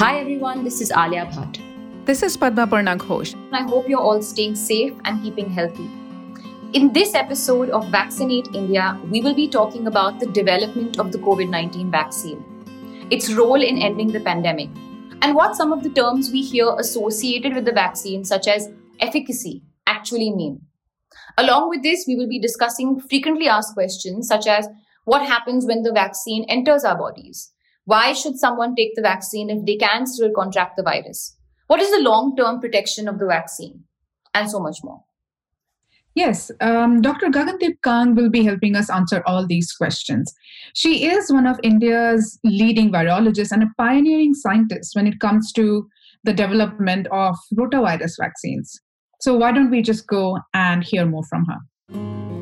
Hi everyone, this is Alia Bhatt. This is Padmaparna Ghosh. I hope you're all staying safe and keeping healthy. In this episode of Vaccinate India, we will be talking about the development of the COVID 19 vaccine, its role in ending the pandemic, and what some of the terms we hear associated with the vaccine, such as efficacy, actually mean. Along with this, we will be discussing frequently asked questions such as what happens when the vaccine enters our bodies? Why should someone take the vaccine if they can still contract the virus? What is the long term protection of the vaccine? And so much more. Yes, um, Dr. Gagandeep Kang will be helping us answer all these questions. She is one of India's leading virologists and a pioneering scientist when it comes to the development of rotavirus vaccines. So, why don't we just go and hear more from her?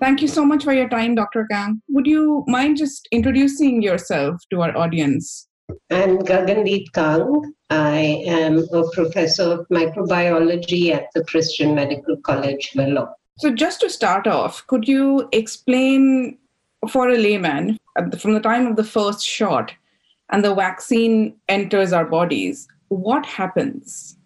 Thank you so much for your time, Dr. Kang. Would you mind just introducing yourself to our audience? I'm Gagandeep Kang. I am a professor of microbiology at the Christian Medical College, Vellore. So, just to start off, could you explain for a layman from the time of the first shot and the vaccine enters our bodies, what happens?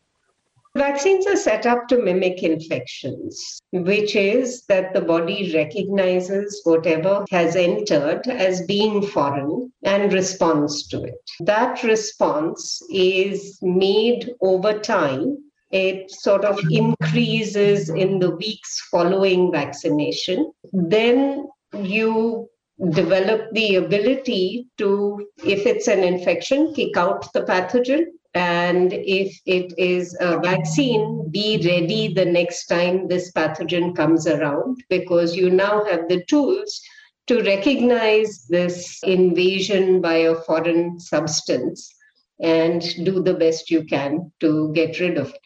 Vaccines are set up to mimic infections, which is that the body recognizes whatever has entered as being foreign and responds to it. That response is made over time. It sort of increases in the weeks following vaccination. Then you develop the ability to, if it's an infection, kick out the pathogen and if it is a vaccine, be ready the next time this pathogen comes around because you now have the tools to recognize this invasion by a foreign substance and do the best you can to get rid of it.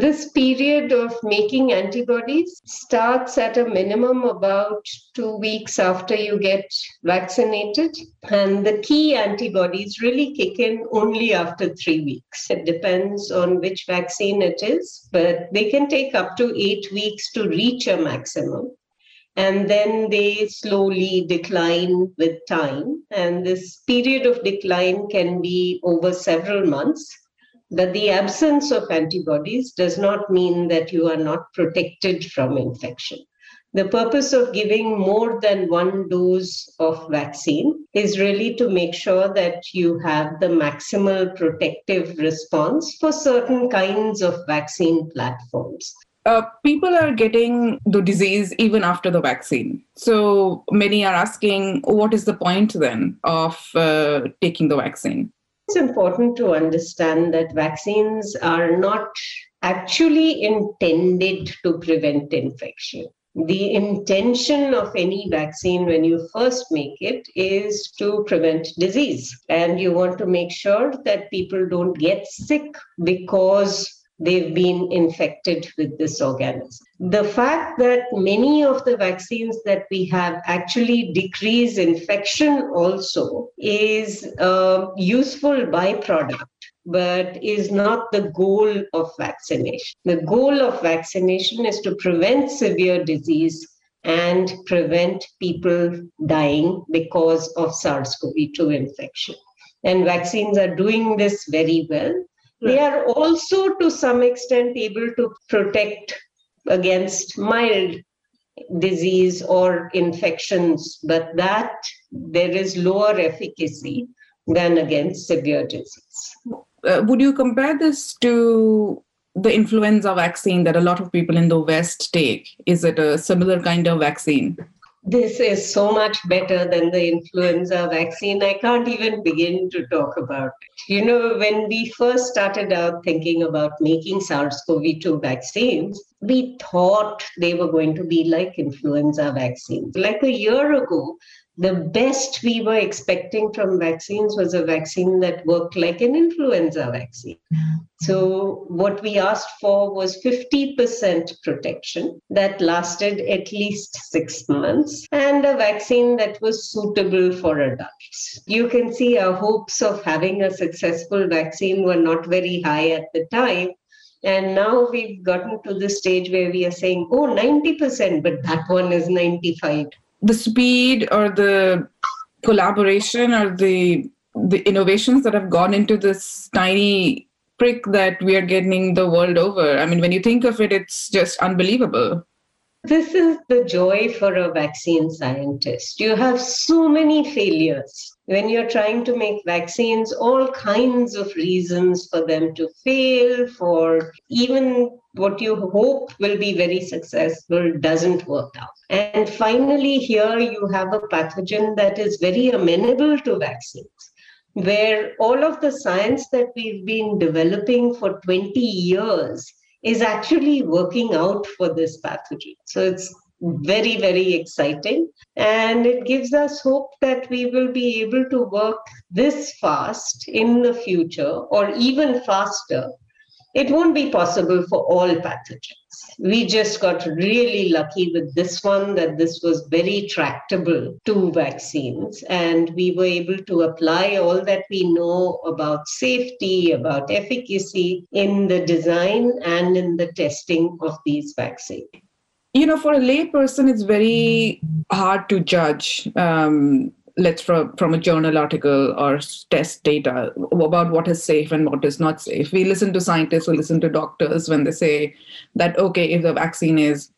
This period of making antibodies starts at a minimum about two weeks after you get vaccinated. And the key antibodies really kick in only after three weeks. It depends on which vaccine it is, but they can take up to eight weeks to reach a maximum. And then they slowly decline with time. And this period of decline can be over several months that the absence of antibodies does not mean that you are not protected from infection. The purpose of giving more than one dose of vaccine is really to make sure that you have the maximal protective response for certain kinds of vaccine platforms. Uh, people are getting the disease even after the vaccine. So many are asking, what is the point then of uh, taking the vaccine? It's important to understand that vaccines are not actually intended to prevent infection. The intention of any vaccine when you first make it is to prevent disease. And you want to make sure that people don't get sick because they've been infected with this organism. The fact that many of the vaccines that we have actually decrease infection also is a useful byproduct but is not the goal of vaccination. The goal of vaccination is to prevent severe disease and prevent people dying because of SARS CoV 2 infection. And vaccines are doing this very well. They are also, to some extent, able to protect against mild disease or infections, but that there is lower efficacy than against severe disease. Uh, would you compare this to the influenza vaccine that a lot of people in the West take? Is it a similar kind of vaccine? This is so much better than the influenza vaccine. I can't even begin to talk about it. You know, when we first started out thinking about making SARS CoV 2 vaccines, we thought they were going to be like influenza vaccines. Like a year ago, the best we were expecting from vaccines was a vaccine that worked like an influenza vaccine. So, what we asked for was 50% protection that lasted at least six months and a vaccine that was suitable for adults. You can see our hopes of having a successful vaccine were not very high at the time. And now we've gotten to the stage where we are saying, oh, 90%, but that one is 95 the speed or the collaboration or the the innovations that have gone into this tiny prick that we are getting the world over. I mean, when you think of it, it's just unbelievable. This is the joy for a vaccine scientist. You have so many failures. When you're trying to make vaccines, all kinds of reasons for them to fail, for even what you hope will be very successful doesn't work out. And finally, here you have a pathogen that is very amenable to vaccines where all of the science that we've been developing for 20 years is actually working out for this pathogen. So it's very, very exciting. And it gives us hope that we will be able to work this fast in the future or even faster. It won't be possible for all pathogens we just got really lucky with this one that this was very tractable to vaccines and we were able to apply all that we know about safety about efficacy in the design and in the testing of these vaccines you know for a layperson it's very hard to judge um, let's from from a journal article or test data about what is safe and what is not safe. We listen to scientists we listen to doctors when they say that okay if the vaccine is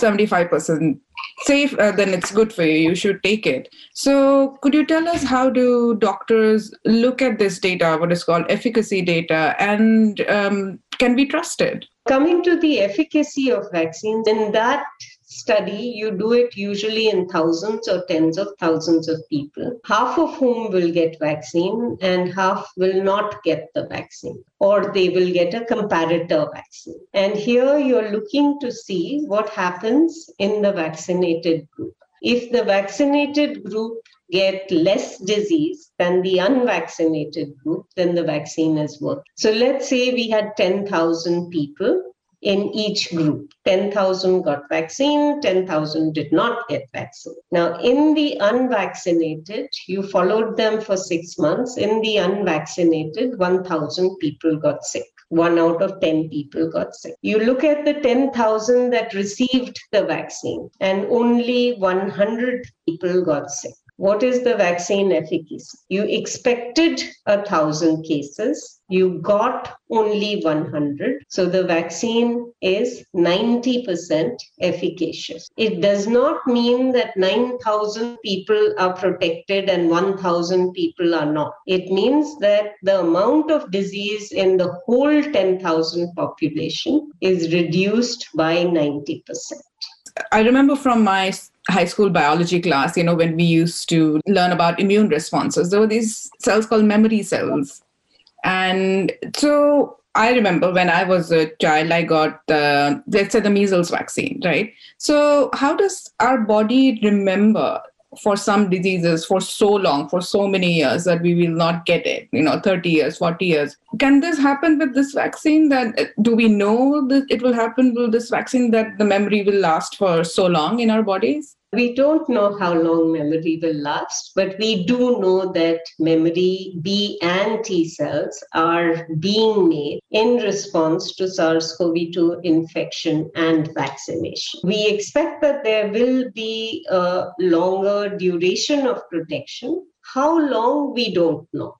75% safe uh, then it's good for you you should take it. So could you tell us how do doctors look at this data what is called efficacy data and um, can be trusted coming to the efficacy of vaccines in that study, you do it usually in thousands or tens of thousands of people, half of whom will get vaccine and half will not get the vaccine, or they will get a comparator vaccine. And here you're looking to see what happens in the vaccinated group. If the vaccinated group get less disease than the unvaccinated group, then the vaccine has worked. So let's say we had 10,000 people in each group. 10,000 got vaccine, 10,000 did not get vaccine. Now, in the unvaccinated, you followed them for six months. In the unvaccinated, 1,000 people got sick. One out of 10 people got sick. You look at the 10,000 that received the vaccine, and only 100 people got sick. What is the vaccine efficacy? You expected a thousand cases, you got only 100. So the vaccine is 90% efficacious. It does not mean that 9,000 people are protected and 1,000 people are not. It means that the amount of disease in the whole 10,000 population is reduced by 90%. I remember from my high school biology class, you know, when we used to learn about immune responses, there were these cells called memory cells. And so I remember when I was a child, I got the, let's say, the measles vaccine, right? So, how does our body remember for some diseases for so long, for so many years that we will not get it, you know, 30 years, 40 years. Can this happen with this vaccine? That uh, do we know that it will happen with this vaccine that the memory will last for so long in our bodies? We don't know how long memory will last, but we do know that memory B and T cells are being made in response to SARS CoV 2 infection and vaccination. We expect that there will be a longer duration of protection. How long, we don't know.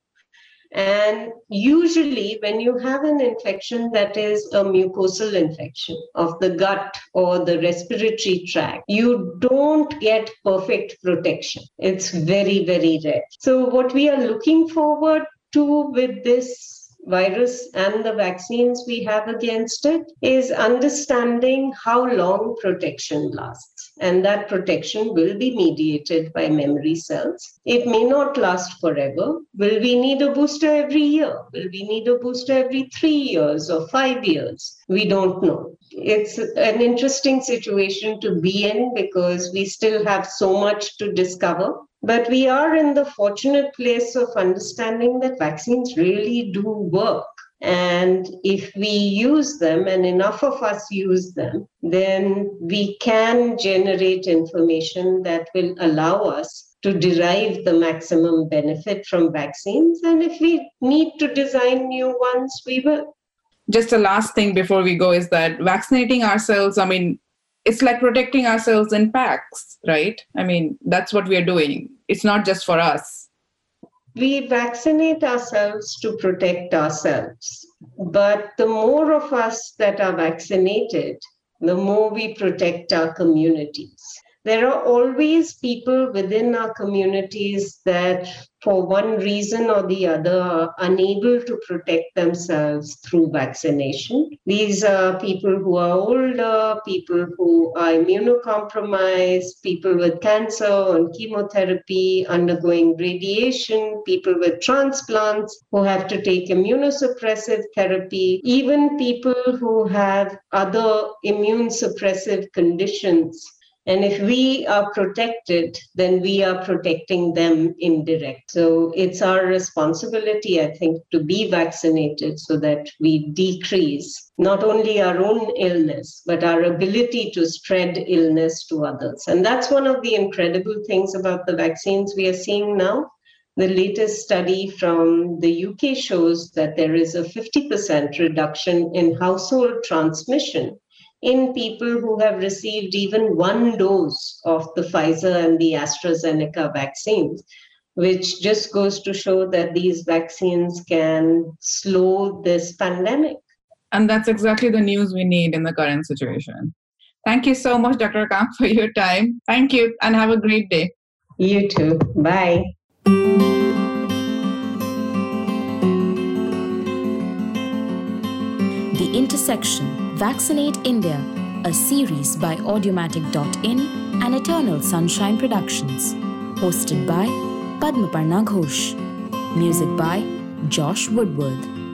And usually, when you have an infection that is a mucosal infection of the gut or the respiratory tract, you don't get perfect protection. It's very, very rare. So, what we are looking forward to with this virus and the vaccines we have against it is understanding how long protection lasts. And that protection will be mediated by memory cells. It may not last forever. Will we need a booster every year? Will we need a booster every three years or five years? We don't know. It's an interesting situation to be in because we still have so much to discover but we are in the fortunate place of understanding that vaccines really do work. And if we use them, and enough of us use them, then we can generate information that will allow us to derive the maximum benefit from vaccines. And if we need to design new ones, we will. Just the last thing before we go is that vaccinating ourselves, I mean, it's like protecting ourselves in packs, right? I mean, that's what we are doing. it's not just for us? We vaccinate ourselves to protect ourselves. But the more of us that are vaccinated, the more we protect our communities there are always people within our communities that, for one reason or the other, are unable to protect themselves through vaccination. These are people who are older, people who are immunocompromised, people with cancer on chemotherapy, undergoing radiation, people with transplants who have to take immunosuppressive therapy, even people who have other immune suppressive conditions and if we are protected, then we are protecting them indirect. So it's our responsibility, I think, to be vaccinated so that we decrease not only our own illness, but our ability to spread illness to others. And that's one of the incredible things about the vaccines we are seeing now. The latest study from the UK shows that there is a 50% reduction in household transmission in people who have received even one dose of the Pfizer and the AstraZeneca vaccines, which just goes to show that these vaccines can slow this pandemic. And that's exactly the news we need in the current situation. Thank you so much, Dr. Kang, for your time. Thank you and have a great day. You too. Bye. The Intersection Vaccinate India, a series by Audiomatic.in and Eternal Sunshine Productions. Hosted by Padmaparna Ghosh. Music by Josh Woodward.